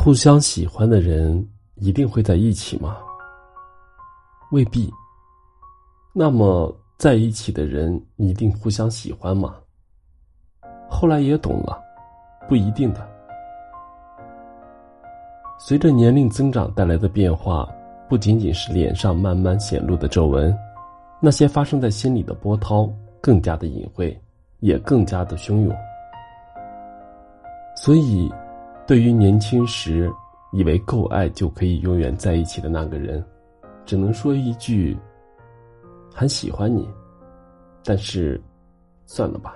互相喜欢的人一定会在一起吗？未必。那么在一起的人一定互相喜欢吗？后来也懂了，不一定的。随着年龄增长带来的变化，不仅仅是脸上慢慢显露的皱纹，那些发生在心里的波涛更加的隐晦，也更加的汹涌。所以。对于年轻时以为够爱就可以永远在一起的那个人，只能说一句：“很喜欢你，但是算了吧。”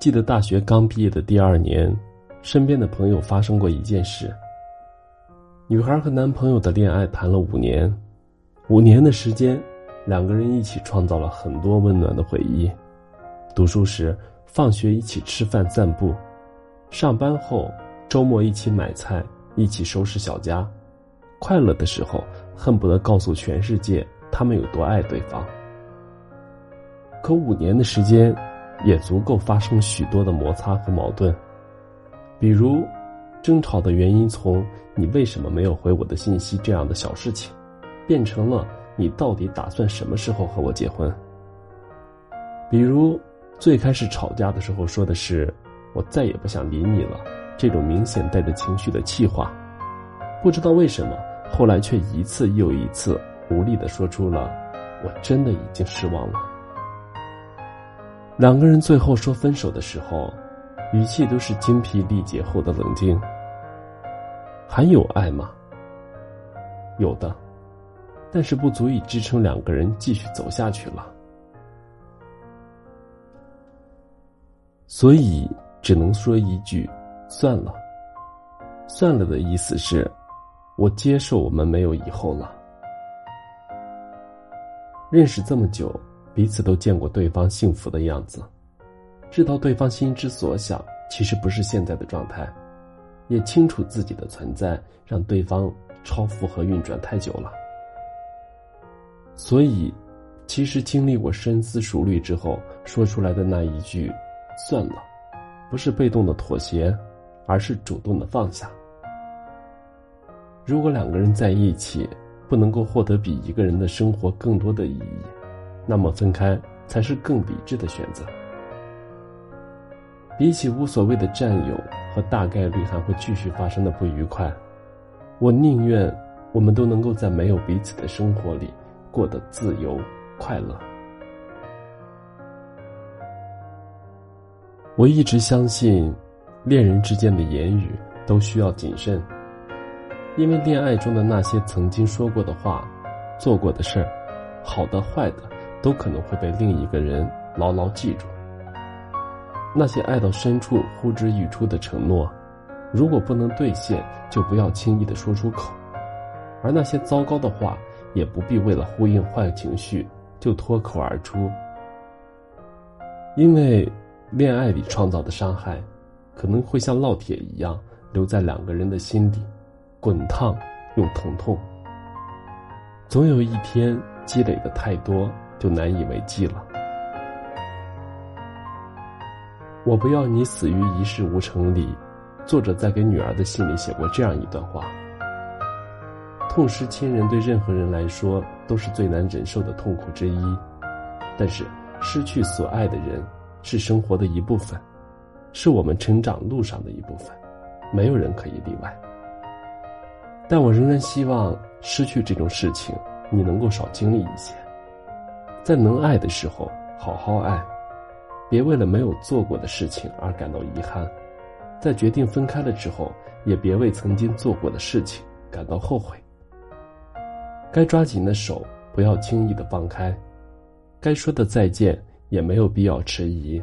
记得大学刚毕业的第二年，身边的朋友发生过一件事。女孩和男朋友的恋爱谈了五年，五年的时间，两个人一起创造了很多温暖的回忆。读书时。放学一起吃饭散步，上班后周末一起买菜，一起收拾小家，快乐的时候恨不得告诉全世界他们有多爱对方。可五年的时间，也足够发生许多的摩擦和矛盾，比如争吵的原因从“你为什么没有回我的信息”这样的小事情，变成了“你到底打算什么时候和我结婚”，比如。最开始吵架的时候说的是“我再也不想理你了”，这种明显带着情绪的气话，不知道为什么后来却一次又一次无力的说出了“我真的已经失望了”。两个人最后说分手的时候，语气都是精疲力竭后的冷静。还有爱吗？有的，但是不足以支撑两个人继续走下去了。所以只能说一句：算了。算了的意思是，我接受我们没有以后了。认识这么久，彼此都见过对方幸福的样子，知道对方心之所想其实不是现在的状态，也清楚自己的存在让对方超负荷运转太久了。所以，其实经历过深思熟虑之后说出来的那一句。算了，不是被动的妥协，而是主动的放下。如果两个人在一起不能够获得比一个人的生活更多的意义，那么分开才是更理智的选择。比起无所谓的占有和大概率还会继续发生的不愉快，我宁愿我们都能够在没有彼此的生活里过得自由快乐。我一直相信，恋人之间的言语都需要谨慎，因为恋爱中的那些曾经说过的话、做过的事儿，好的坏的，都可能会被另一个人牢牢记住。那些爱到深处呼之欲出的承诺，如果不能兑现，就不要轻易的说出口；而那些糟糕的话，也不必为了呼应坏情绪就脱口而出，因为。恋爱里创造的伤害，可能会像烙铁一样留在两个人的心底，滚烫又疼痛。总有一天积累的太多，就难以为继了。我不要你死于一事无成里，作者在给女儿的信里写过这样一段话：痛失亲人对任何人来说都是最难忍受的痛苦之一，但是失去所爱的人。是生活的一部分，是我们成长路上的一部分，没有人可以例外。但我仍然希望失去这种事情，你能够少经历一些，在能爱的时候好好爱，别为了没有做过的事情而感到遗憾，在决定分开了之后，也别为曾经做过的事情感到后悔。该抓紧的手不要轻易的放开，该说的再见。也没有必要迟疑。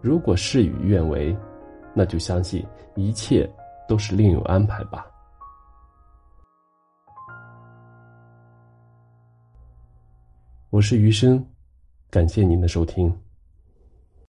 如果事与愿违，那就相信一切都是另有安排吧。我是余生，感谢您的收听。